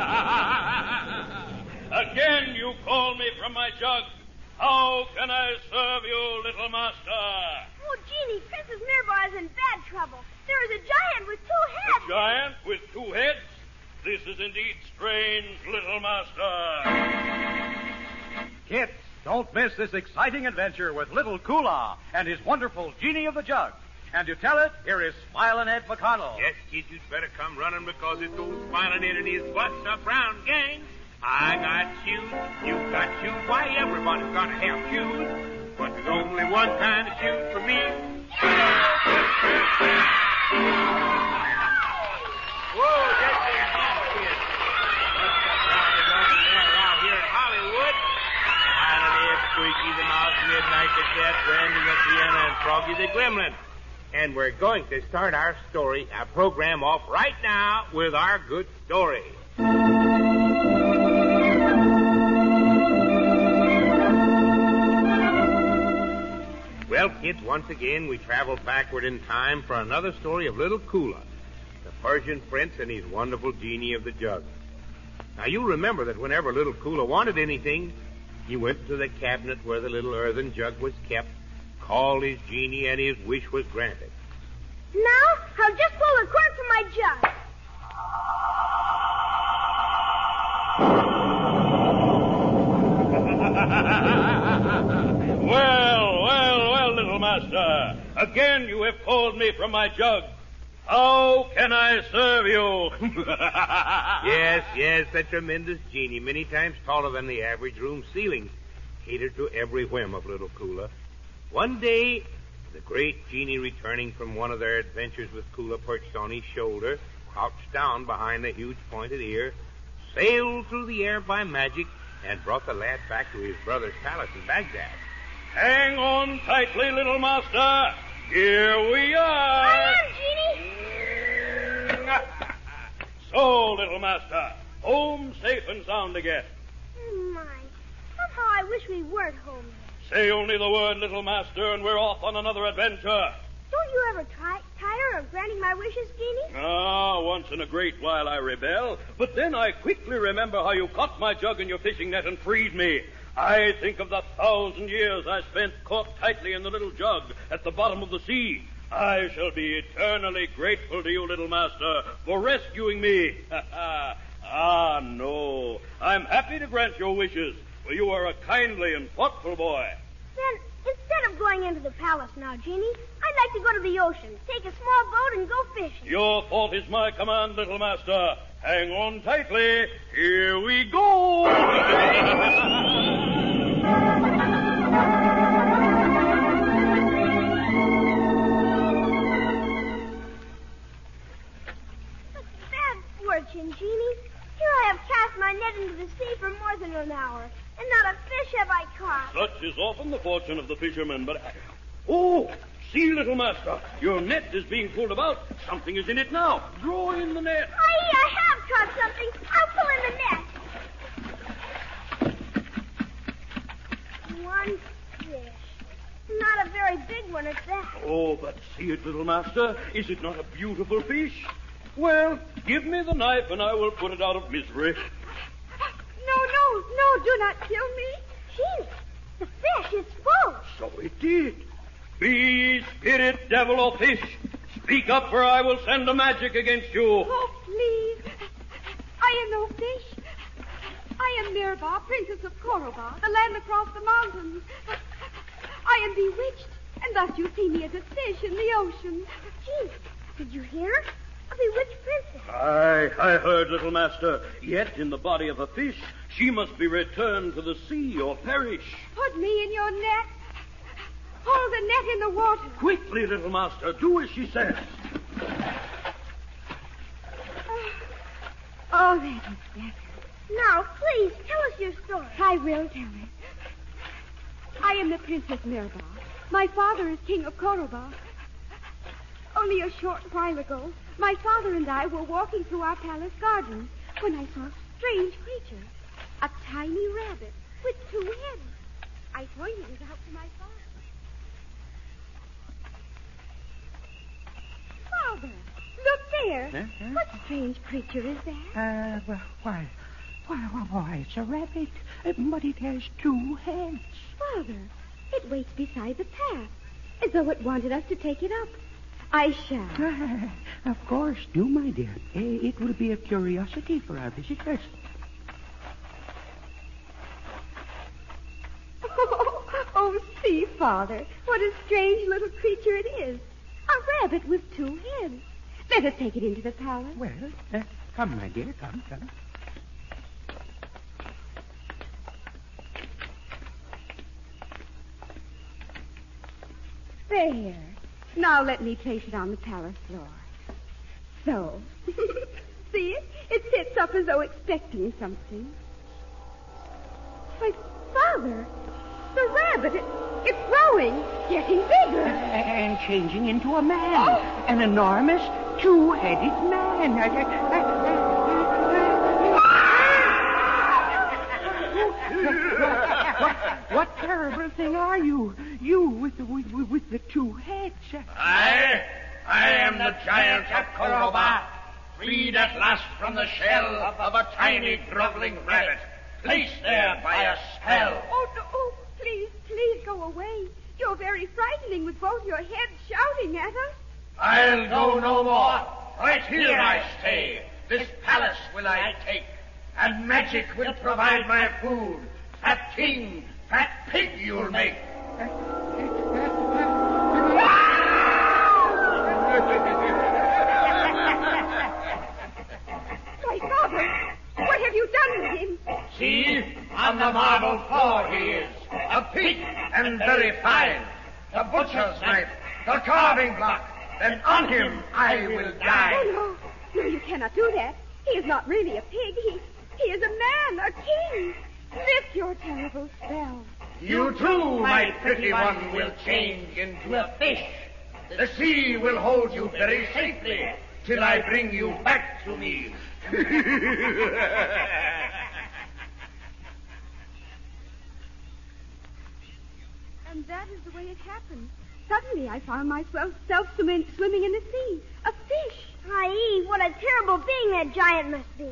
Again you call me from my jug. How can I serve you, little master? Oh, Genie, Princess Mirabelle is in bad trouble. There is a giant with two heads. A giant with two heads? This is indeed strange, little master. Kids, don't miss this exciting adventure with Little Kula and his wonderful Genie of the Jug. And to tell it, here is Smiling Ed McConnell. Yes, kids, you'd better come running because it's old Smiling Ed and his What's Up Round gang. I got shoes, you got shoes. Why, everybody's to have shoes. But there's only one kind of shoes for me. Whoa, that's a huge kid. Out here in Hollywood. Smiling Ed, Squeaky the Mouse, Midnight the Cat, Grandie the Piano, and Froggy the Gremlin. And we're going to start our story, our program off right now with our good story. Well, kids, once again we travel backward in time for another story of little Kula, the Persian prince and his wonderful genie of the jug. Now you remember that whenever little Kula wanted anything, he went to the cabinet where the little earthen jug was kept, called his genie, and his wish was granted. Now, I'll just pull the cork from my jug. well, well, well, little master. Again you have called me from my jug. How can I serve you? yes, yes, the tremendous genie, many times taller than the average room ceiling, catered to every whim of little Kula. One day, the great genie, returning from one of their adventures with Kula perched on his shoulder, crouched down behind the huge pointed ear, sailed through the air by magic, and brought the lad back to his brother's palace in Baghdad. Hang on tightly, little master. Here we are. I am, Genie. so, little master, home safe and sound again. Oh, my. Somehow I wish we weren't home yet. Say only the word, little master, and we're off on another adventure. Don't you ever try, tire of granting my wishes, Genie? Ah, once in a great while I rebel, but then I quickly remember how you caught my jug in your fishing net and freed me. I think of the thousand years I spent caught tightly in the little jug at the bottom of the sea. I shall be eternally grateful to you, little master, for rescuing me. ah, no. I'm happy to grant your wishes, for you are a kindly and thoughtful boy. Then, instead of going into the palace now, Genie, I'd like to go to the ocean, take a small boat, and go fishing. Your fault is my command, little master. Hang on tightly. Here we go. Bad fortune, Genie. Here I have cast my net into the sea for more than an hour, and not a fish have I caught. Such is often the fortune of the fisherman, but. Oh! See, little master, your net is being pulled about. Something is in it now. Draw in the net. Aye, I have caught something. I'll pull in the net. One fish. Not a very big one at that. Oh, but see it, little master. Is it not a beautiful fish? Well, give me the knife and I will put it out of misery. Do not kill me. Gee, the fish is full. So it did. Be spirit, devil, or fish, speak up, or I will send a magic against you. Oh, please. I am no fish. I am Mirabah, Princess of Koroba, the land across the mountains. I am bewitched, and thus you see me as a fish in the ocean. Gee, did you hear? A bewitched princess. Aye, I heard, little master. Yet in the body of a fish, she must be returned to the sea or perish. Put me in your net. Hold the net in the water. Quickly, little master, do as she says. Oh, that is better. Now, please, tell us your story. I will tell it. I am the Princess Mirabah. My father is King of Koroba. Only a short while ago, my father and I were walking through our palace garden when I saw a strange creature. A tiny rabbit with two heads. I pointed it out to my father. Father, look there. Huh? Huh? what strange creature is that? Uh, well, why, why, why, why, it's a rabbit, but it has two heads. Father, it waits beside the path, as though it wanted us to take it up. I shall. Of course, do, my dear. Uh, it will be a curiosity for our visitors. Oh, see, Father, what a strange little creature it is. A rabbit with two heads. Let us take it into the palace. Well, uh, come, my dear, come, come. There. Now let me place it on the palace floor. So. See it? It sits up as though expecting something. Why, Father, the rabbit, it, it's growing, getting bigger. And changing into a man. An enormous, two-headed man. Uh, what, what terrible thing are you? You with the, with, with- the two heads. I, I am the giant of Koroba, freed at last from the shell of a tiny groveling rabbit, placed there by a spell. Oh, no, oh, please, please go away. You're very frightening with both your heads shouting at us. I'll go no more. Right here I stay. This palace will I take, and magic will provide my food. Fat king, fat pig you'll make. Why, Father, what have you done with him? See, on the marble floor he is, a pig and very fine. The butcher's knife, the carving block, then on him I will die. Oh, no. No, you cannot do that. He is not really a pig. He, he is a man, a king. Lift your terrible spell. You too, my pretty one, will change into a fish. The sea will hold you very safely till I bring you back to me. And that is the way it happened. Suddenly I found myself self swimming, swimming in the sea. A fish. Aye, what a terrible being that giant must be.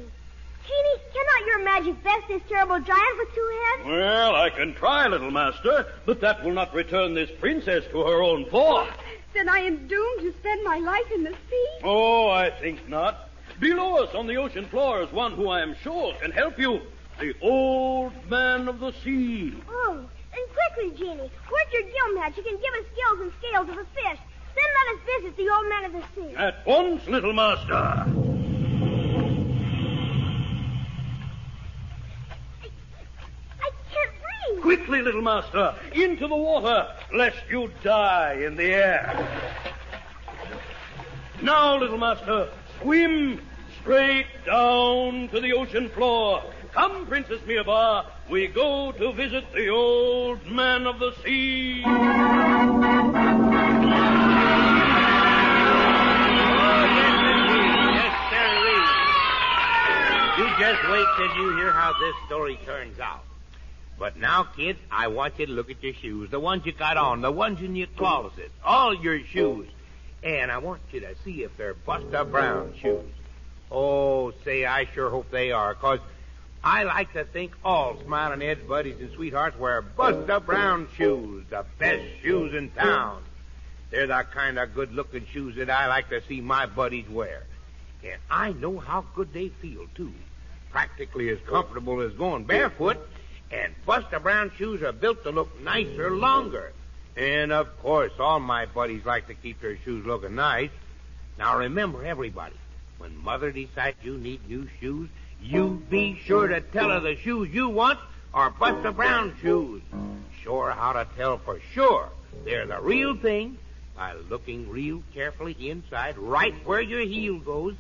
Genie, cannot your magic best this terrible giant with two heads? Well, I can try, little master, but that will not return this princess to her own form. Then I am doomed to spend my life in the sea. Oh, I think not. Below us on the ocean floor is one who I am sure can help you. The old man of the sea. Oh, and quickly, Genie, work your gill magic and give us gills and scales of a fish. Then let us visit the old man of the sea. At once, little master. Quickly, little master, into the water, lest you die in the air. Now, little master, swim straight down to the ocean floor. Come, Princess Mirbar, we go to visit the old man of the sea. Yes. You just wait till you hear how this story turns out. But now, kids, I want you to look at your shoes. The ones you got on, the ones in your closet, all your shoes. And I want you to see if they're Buster Brown shoes. Oh, say, I sure hope they are, 'cause I like to think all Smiling Ed's buddies and sweethearts wear Buster Brown shoes, the best shoes in town. They're the kind of good-looking shoes that I like to see my buddies wear. And I know how good they feel, too. Practically as comfortable as going barefoot. And Buster Brown shoes are built to look nicer longer. And of course, all my buddies like to keep their shoes looking nice. Now remember, everybody, when Mother decides you need new shoes, you be sure to tell her the shoes you want are Buster Brown shoes. Sure how to tell for sure they're the real thing by looking real carefully inside, right where your heel goes,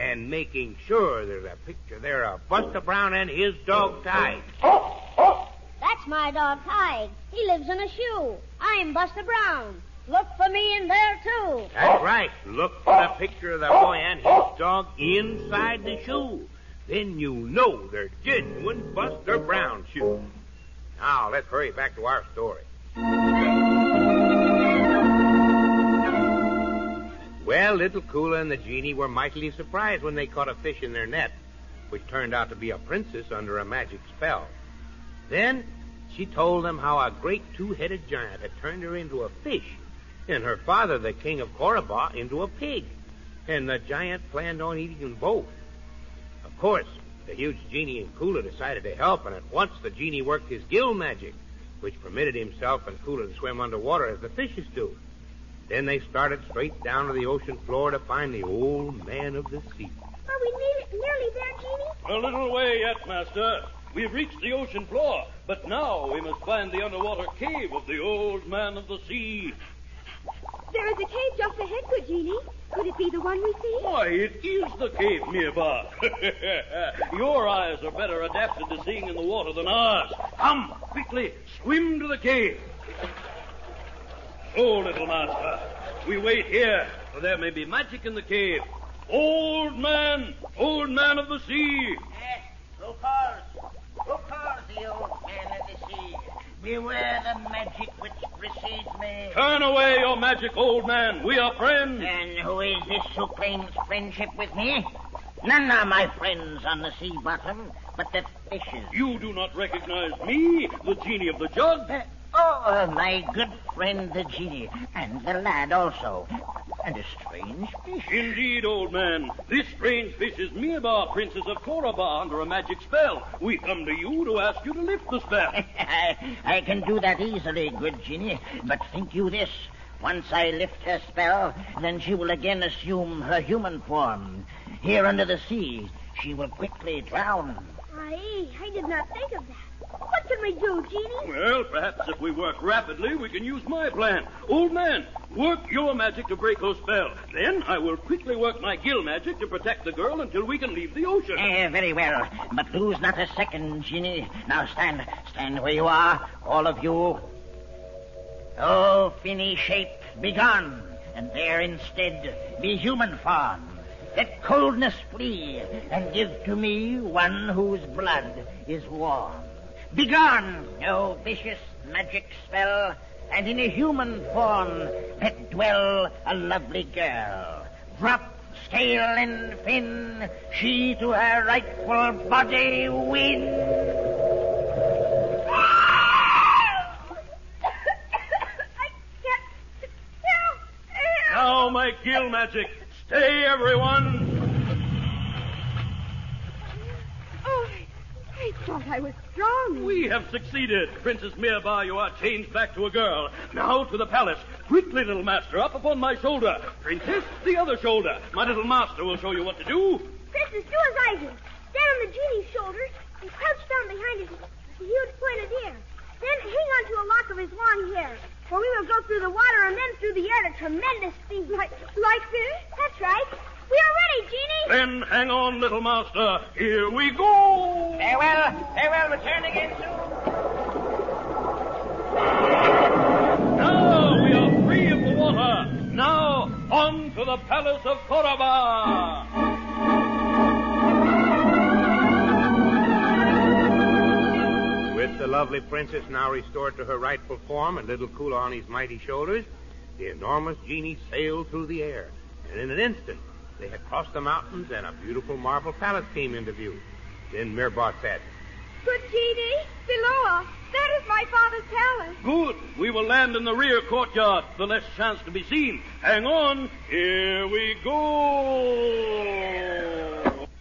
and making sure there's a picture there of Buster Brown and his dog Tige. That's my dog, Tige. He lives in a shoe. I'm Buster Brown. Look for me in there, too. That's right. Look for the picture of the boy and his dog inside the shoe. Then you know they're genuine Buster Brown shoes. Now, let's hurry back to our story. Well, little Kula and the genie were mightily surprised when they caught a fish in their net, which turned out to be a princess under a magic spell. Then she told them how a great two-headed giant had turned her into a fish, and her father, the king of Koraba, into a pig. And the giant planned on eating them both. Of course, the huge genie and Kula decided to help, and at once the genie worked his gill magic, which permitted himself and Kula to swim underwater as the fishes do. Then they started straight down to the ocean floor to find the old man of the sea. Are we ne- nearly there, Genie? A little way yet, Master. We've reached the ocean floor, but now we must find the underwater cave of the old man of the sea. There is a cave just ahead, good Genie. Could it be the one we see? Why, it is the cave, nearby. Your eyes are better adapted to seeing in the water than ours. Come, quickly, swim to the cave. So, little master, we wait here, for there may be magic in the cave. Old man, old man of the sea. Yes, calls? Who calls the old man of the sea? Beware the magic which precedes me. Turn away your magic, old man. We are friends. And who is this who claims friendship with me? None are my friends on the sea bottom, but the fishes. You do not recognize me, the genie of the jug. Uh, oh, my good friend the genie, and the lad also. And a strange fish. Indeed, old man. This strange fish is Mirbar, Princess of Koraba, under a magic spell. We come to you to ask you to lift the spell. I, I can do that easily, good genie. But think you this. Once I lift her spell, then she will again assume her human form. Here under the sea, she will quickly drown. Aye, I did not think of that. What can we do, Genie? Well, perhaps if we work rapidly, we can use my plan. Old man, work your magic to break her spell. Then I will quickly work my gill magic to protect the girl until we can leave the ocean. Eh, very well. But lose not a second, Genie. Now stand, stand where you are, all of you. Oh, finny shape, be gone, and there instead be human form. Let coldness flee, and give to me one whose blood is warm. Begone, O vicious magic spell, and in a human form let dwell a lovely girl. Drop scale and fin, she to her rightful body win. I can't. Help! Help! Now my gill magic. Stay, everyone. Oh, I, I thought I was strong. We have succeeded. Princess Mirbar, you are changed back to a girl. Now to the palace. Quickly, little master, up upon my shoulder. Princess, the other shoulder. My little master will show you what to do. Princess, do as I do. Stand on the genie's shoulders and crouch down behind his huge pointed ear. Then hang on to a lock of his long hair. For we will go through the water and then through the air at tremendous speed. Like, like this? That's right. We are ready, Genie. Then hang on, little master. Here we go. Farewell, farewell, return again soon. Now we are free of the water. Now on to the palace of Koraba. With the lovely princess now restored to her rightful form and little Kula on his mighty shoulders, the enormous genie sailed through the air. And in an instant, they had crossed the mountains and a beautiful marble palace came into view. Then Mirbar said, Good Genie, below us. That is my father's palace. Good. We will land in the rear courtyard, the less chance to be seen. Hang on. Here we go.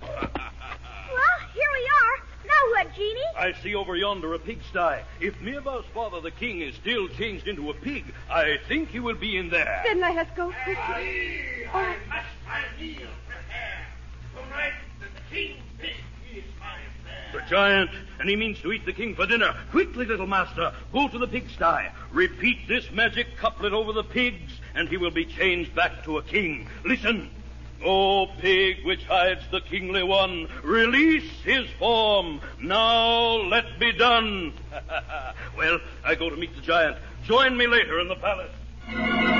Well, here we are. Now what, Genie? I see over yonder a pigsty. If Mirbar's father, the king, is still changed into a pig, I think he will be in there. Then let us go quickly. I meal prepare. Tonight the fish is my. The giant, and he means to eat the king for dinner. Quickly, little master, go to the pigsty. Repeat this magic couplet over the pigs, and he will be changed back to a king. Listen. O pig which hides the kingly one, release his form. Now let be done. well, I go to meet the giant. Join me later in the palace.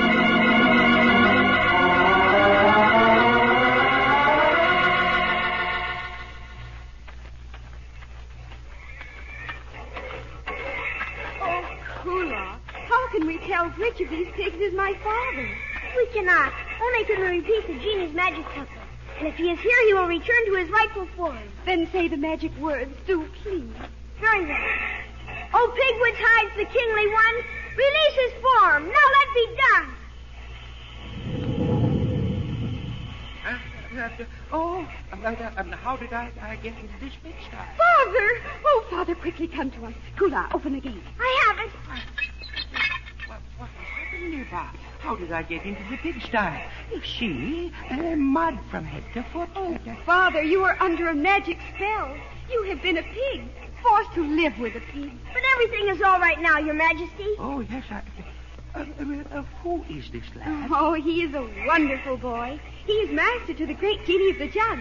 Oh, Kula, how can we tell which of these pigs is my father? We cannot. Only can we repeat the genie's magic couple. And if he is here, he will return to his rightful form. Then say the magic words, do please. Very well. O pig which hides the kingly one, release his form. Now let be done. Uh, uh, oh, uh, um, how did I, I get into this pigsty? Father! Oh, Father, quickly come to us. Kula, open the gate. I haven't. What, what was happening here, Bob? How did I get into the pigsty? You see, uh, mud from head to foot. Oh, Father, you are under a magic spell. You have been a pig, forced to live with a pig. But everything is all right now, Your Majesty. Oh, yes, I... Uh, uh, uh, who is this lad? Oh, he is a wonderful boy. He is master to the great genie of the jug.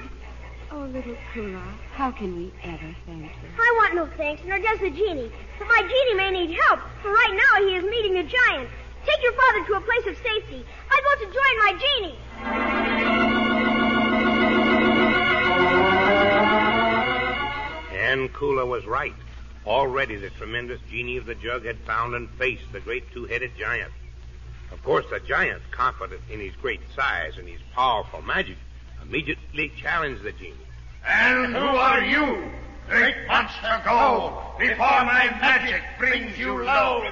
Oh, little Kula, how can we ever thank you? I want no thanks, nor does the genie. But my genie may need help, for right now he is meeting a giant. Take your father to a place of safety. I go to join my genie. And Kula was right. Already the tremendous genie of the jug had found and faced the great two-headed giant. Of course, the giant, confident in his great size and his powerful magic, immediately challenged the genie. And who are you? Great monster, go before my magic brings you low.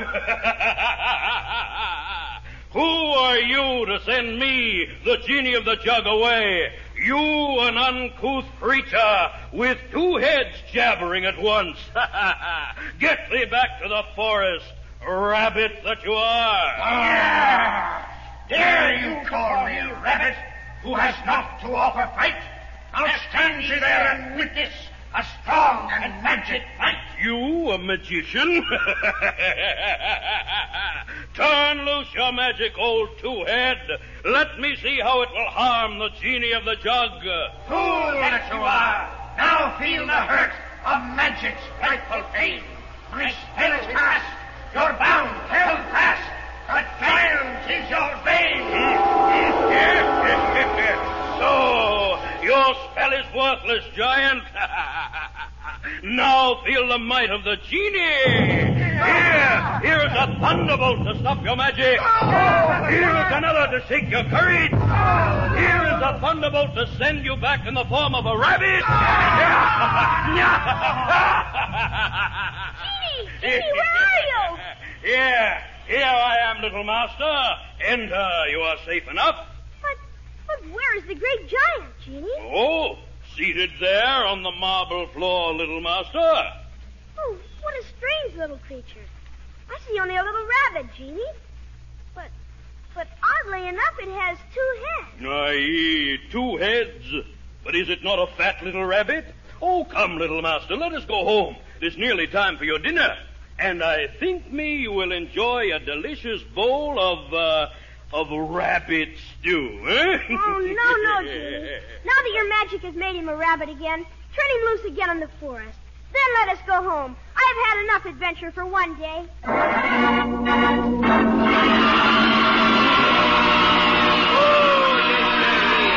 Who are you to send me, the genie of the jug, away? You, an uncouth creature, with two heads jabbering at once. Get thee back to the forest, rabbit that you are. Ah, dare you call me a rabbit, who has not to offer fight? Now stand ye there and witness a strong and magic fight. You, a magician? Turn loose your magic, old two-head. Let me see how it will harm the genie of the jug. Fool that you are! Now feel the hurt of magic's frightful pain. My spell is past. You're bound, held fast. A giant is your bane. so, your spell is worthless, giant. now feel the might of the genie. Here, here is a thunderbolt to stop your magic. Here is another to shake your courage. Here is a thunderbolt to send you back in the form of a rabbit. Genie! Genie, where are you? Here, here I am, little master. Enter, you are safe enough. But, where is the great giant, Genie? Oh, seated there on the marble floor, little master. Oh, what a strange little creature. I see only a little rabbit, Genie. But, but oddly enough, it has two heads. Aye, two heads. But is it not a fat little rabbit? Oh, come, little master, let us go home. It's nearly time for your dinner. And I think me you will enjoy a delicious bowl of, uh, of rabbit stew, eh? Oh, no, no, Genie. Now that your magic has made him a rabbit again, turn him loose again in the forest. Then let us go home. I've had enough adventure for one day. Oh, dear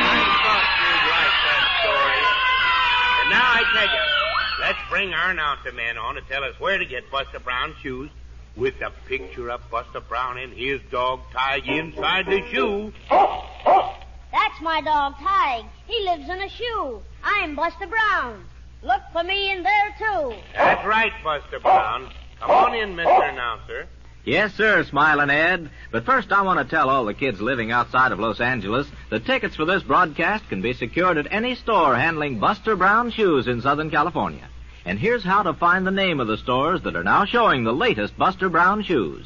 I thought you liked that story. And now I tell you, let's bring our announcer man on to tell us where to get Buster Brown's shoes with the picture of Buster Brown and his dog Tige inside the shoe. That's my dog, Tige. He lives in a shoe. I'm Buster Brown. Look for me in there, too. That's right, Buster Brown. Come on in, Mr. Announcer. Yes, sir, smiling Ed. But first, I want to tell all the kids living outside of Los Angeles that tickets for this broadcast can be secured at any store handling Buster Brown shoes in Southern California. And here's how to find the name of the stores that are now showing the latest Buster Brown shoes.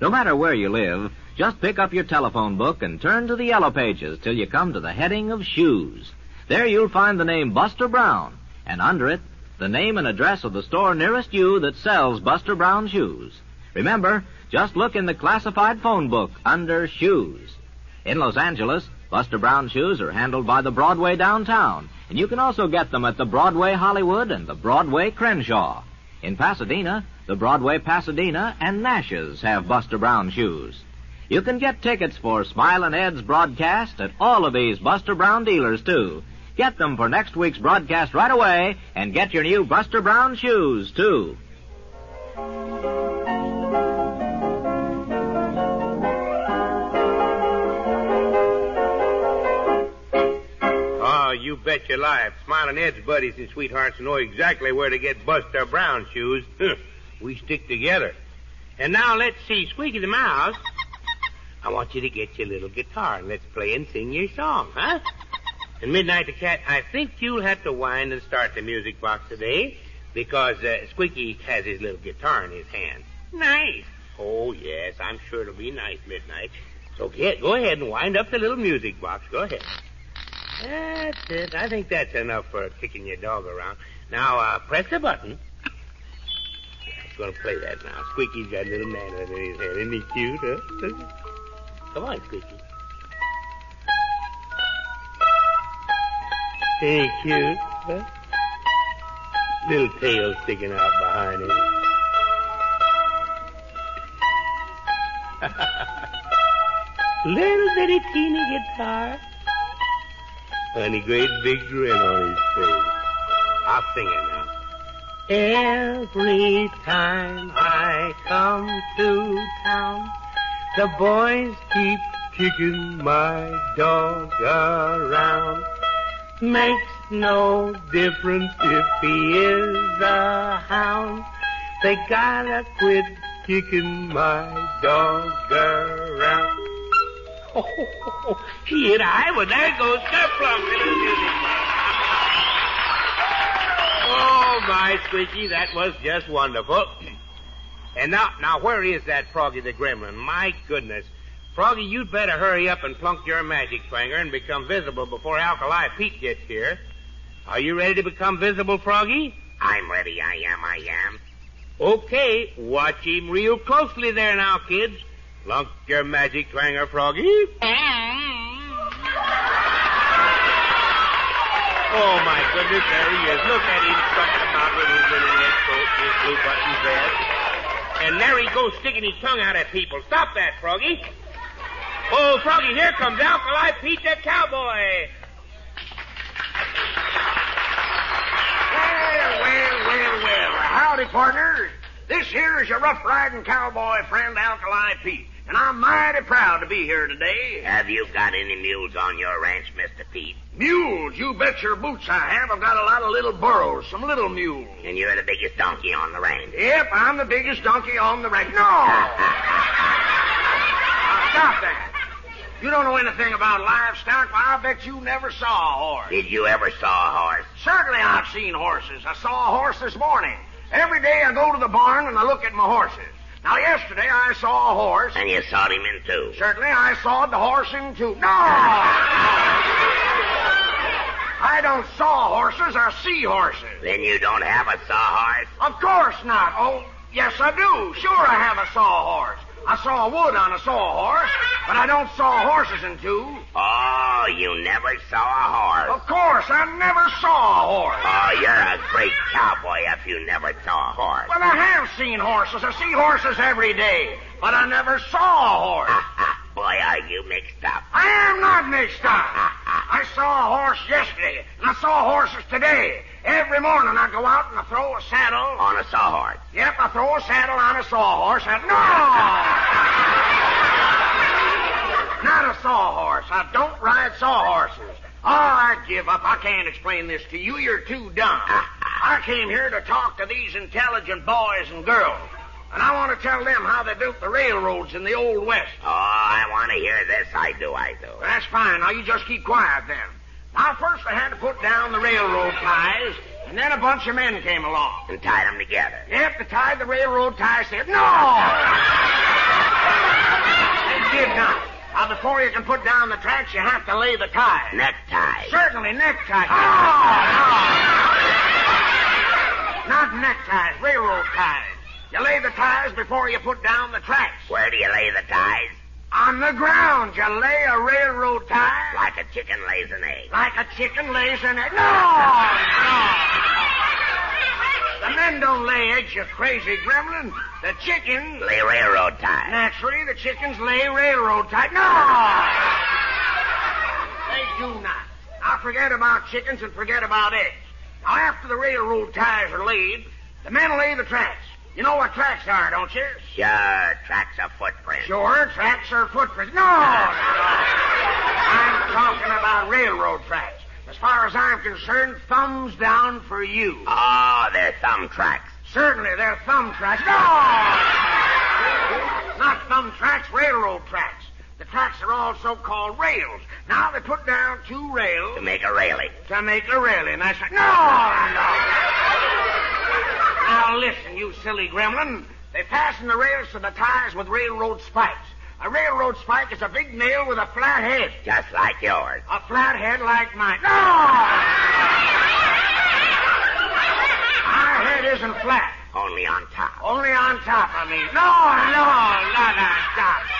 No matter where you live, just pick up your telephone book and turn to the yellow pages till you come to the heading of shoes. There you'll find the name Buster Brown, and under it, the name and address of the store nearest you that sells Buster Brown shoes. Remember, just look in the classified phone book under shoes. In Los Angeles, Buster Brown shoes are handled by the Broadway downtown, and you can also get them at the Broadway Hollywood and the Broadway Crenshaw. In Pasadena, the Broadway Pasadena and Nash's have Buster Brown shoes. You can get tickets for Smilin' Ed's broadcast at all of these Buster Brown dealers, too. Get them for next week's broadcast right away and get your new Buster Brown shoes, too. You bet your life. Smiling Ed's buddies and sweethearts know exactly where to get Buster Brown shoes. we stick together. And now let's see, Squeaky the Mouse. I want you to get your little guitar and let's play and sing your song, huh? And Midnight the Cat, I think you'll have to wind and start the music box today because uh, Squeaky has his little guitar in his hand. Nice. Oh, yes, I'm sure it'll be nice, Midnight. So get, go ahead and wind up the little music box. Go ahead. That's it. I think that's enough for kicking your dog around. Now, uh, press the button. I'm going to play that now. Squeaky's got a little man in his head. Isn't he cute, huh? Come on, Squeaky. Ain't he cute, huh? Little tail sticking out behind him. Little bitty teeny guitar. And a great big grin on his face. I'll sing it now. Every time I come to town, the boys keep kicking my dog around. Makes no difference if he is a hound. They gotta quit kicking my dog around. Oh, here I, well, there goes oh, my Squeaky, that was just wonderful. And now, now, where is that Froggy the Gremlin? My goodness. Froggy, you'd better hurry up and plunk your magic twanger and become visible before Alkali Pete gets here. Are you ready to become visible, Froggy? I'm ready, I am, I am. Okay, watch him real closely there now, kids. Plunk your magic twanger, Froggy. Oh, my goodness, there he is. Look at him strutting about with his little red coat his blue button vest. And there he goes sticking his tongue out at people. Stop that, Froggy. Oh, Froggy, here comes Alkali Pete the Cowboy. Well, well, well, well. Howdy, partners. This here is your rough riding cowboy friend, Alkali Pete. And I'm mighty proud to be here today. Have you got any mules on your ranch, Mr. Pete? Mules, you bet your boots I have. I've got a lot of little burros, some little mules. And you're the biggest donkey on the range. Yep, I'm the biggest donkey on the ranch. No! now, stop that. You don't know anything about livestock. Well, I bet you never saw a horse. Did you ever saw a horse? Certainly I've seen horses. I saw a horse this morning. Every day I go to the barn and I look at my horses. Now, yesterday I saw a horse. And you sawed him in two. Certainly I sawed the horse in two. No! I don't saw horses, I see horses. Then you don't have a sawhorse? Of course not. Oh, yes, I do. Sure, I have a sawhorse. I saw a wood on a sawhorse, but I don't saw horses in two. Oh, you never saw a horse? Of course, I never saw a horse. Oh, you're a great cowboy if you never saw a horse. Well, I have seen horses. I see horses every day, but I never saw a horse. Boy, are you mixed up. I am not mixed up. I saw a horse yesterday, and I saw horses today. Every morning I go out and I throw a saddle. On a sawhorse? Yep, I throw a saddle on a sawhorse. No! Not a sawhorse. I don't ride sawhorses. Oh, I give up. I can't explain this to you. You're too dumb. I came here to talk to these intelligent boys and girls. And I want to tell them how they built the railroads in the Old West. Oh, I want to hear this. I do, I do. That's fine. Now, you just keep quiet then. Now, first they had to put down the railroad ties, and then a bunch of men came along. And tied them together. Yep, they tied the railroad ties together. No! they did not. Now, before you can put down the tracks, you have to lay the ties. Neckties. Certainly, neckties. Oh, no! Not neckties, railroad ties. You lay the ties before you put down the tracks. Where do you lay the ties? On the ground. You lay a railroad tie. Like a chicken lays an egg. Like a chicken lays an egg. No! No! The men don't lay eggs, you crazy gremlin. The chickens. Lay railroad ties. Naturally, the chickens lay railroad ties. No! They do not. Now forget about chickens and forget about eggs. Now, after the railroad ties are laid, the men lay the tracks. You know what tracks are, don't you? Sure, tracks are footprints. Sure, tracks are footprints. No, no, no. I'm talking about railroad tracks. As far as I'm concerned, thumbs down for you. Oh, they're thumb tracks. Certainly, they're thumb tracks. No! Not thumb tracks, railroad tracks. The tracks are all so-called rails. Now they put down two rails To make a railing. to make a railing. And I said, no, no. Now listen, you silly gremlin. They fasten the rails to the tires with railroad spikes. A railroad spike is a big nail with a flat head. Just like yours. A flat head like mine. No! My head isn't flat. Only on top. Only on top, I mean. No, no, not on top.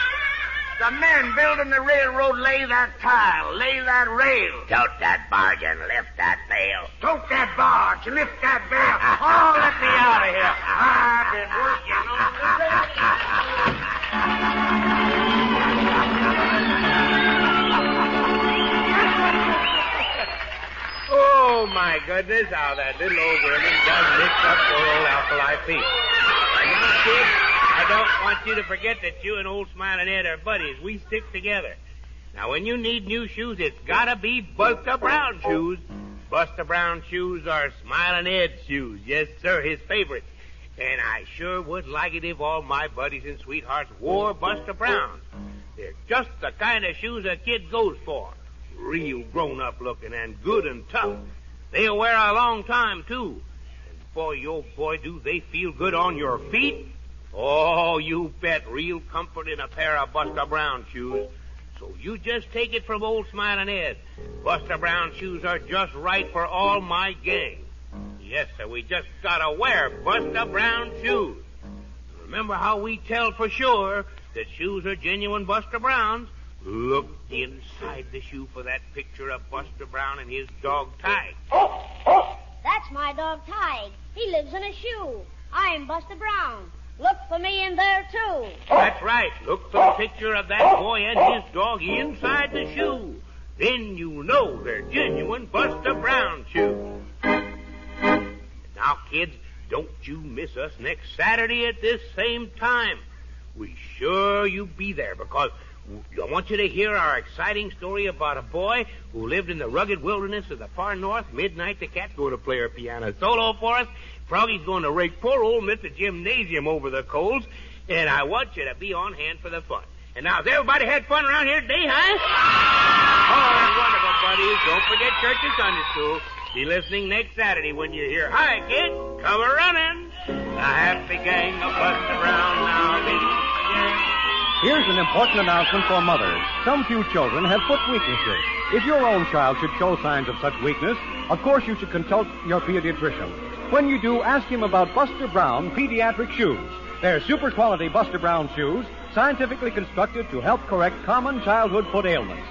The men building the railroad lay that tile, lay that rail. Tote that barge and lift that bale. Tote that barge, lift that bale. Oh, let me out of here. I've been working on the Oh, my goodness, how that little old vermin does mix up poor old Alkali. And now, kid, I don't want you to forget that you and old Smiling Ed are buddies. We stick together. Now, when you need new shoes, it's gotta be Buster Brown shoes. Buster Brown shoes are Smiling Ed's shoes. Yes, sir, his favorite. And I sure would like it if all my buddies and sweethearts wore Buster Browns. They're just the kind of shoes a kid goes for. Real grown up looking and good and tough. They'll wear a long time, too. And boy, oh boy, do they feel good on your feet. Oh, you bet. Real comfort in a pair of Buster Brown shoes. So you just take it from old Smiling Ed. Buster Brown shoes are just right for all my gang. Yes, sir, we just gotta wear Buster Brown shoes. Remember how we tell for sure that shoes are genuine Buster Browns? Look inside the shoe for that picture of Buster Brown and his dog Tige. That's my dog Tige. He lives in a shoe. I'm Buster Brown. Look for me in there, too. That's right. Look for the picture of that boy and his dog inside the shoe. Then you know they're genuine Buster Brown shoes. Now, kids, don't you miss us next Saturday at this same time. We sure you'll be there because I want you to hear our exciting story about a boy who lived in the rugged wilderness of the far north. Midnight, the cat's going to play her piano solo for us. Froggy's going to rake poor old Mr. Gymnasium over the coals. And I want you to be on hand for the fun. And now, has everybody had fun around here today, huh? Oh, that's wonderful, buddies. Don't forget church and Sunday school. Be listening next Saturday when you hear, Hi, kid, come a running. The happy gang of Buster Brown now. Here's an important announcement for mothers. Some few children have foot weaknesses. If your own child should show signs of such weakness, of course you should consult your pediatrician. When you do, ask him about Buster Brown pediatric shoes. They're super quality Buster Brown shoes, scientifically constructed to help correct common childhood foot ailments.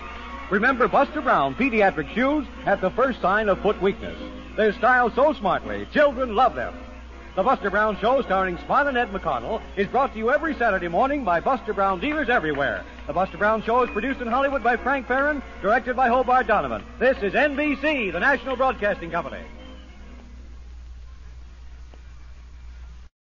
Remember Buster Brown pediatric shoes at the first sign of foot weakness. They're styled so smartly, children love them. The Buster Brown Show, starring Spot and Ed McConnell, is brought to you every Saturday morning by Buster Brown dealers everywhere. The Buster Brown Show is produced in Hollywood by Frank Ferrin, directed by Hobart Donovan. This is NBC, the national broadcasting company.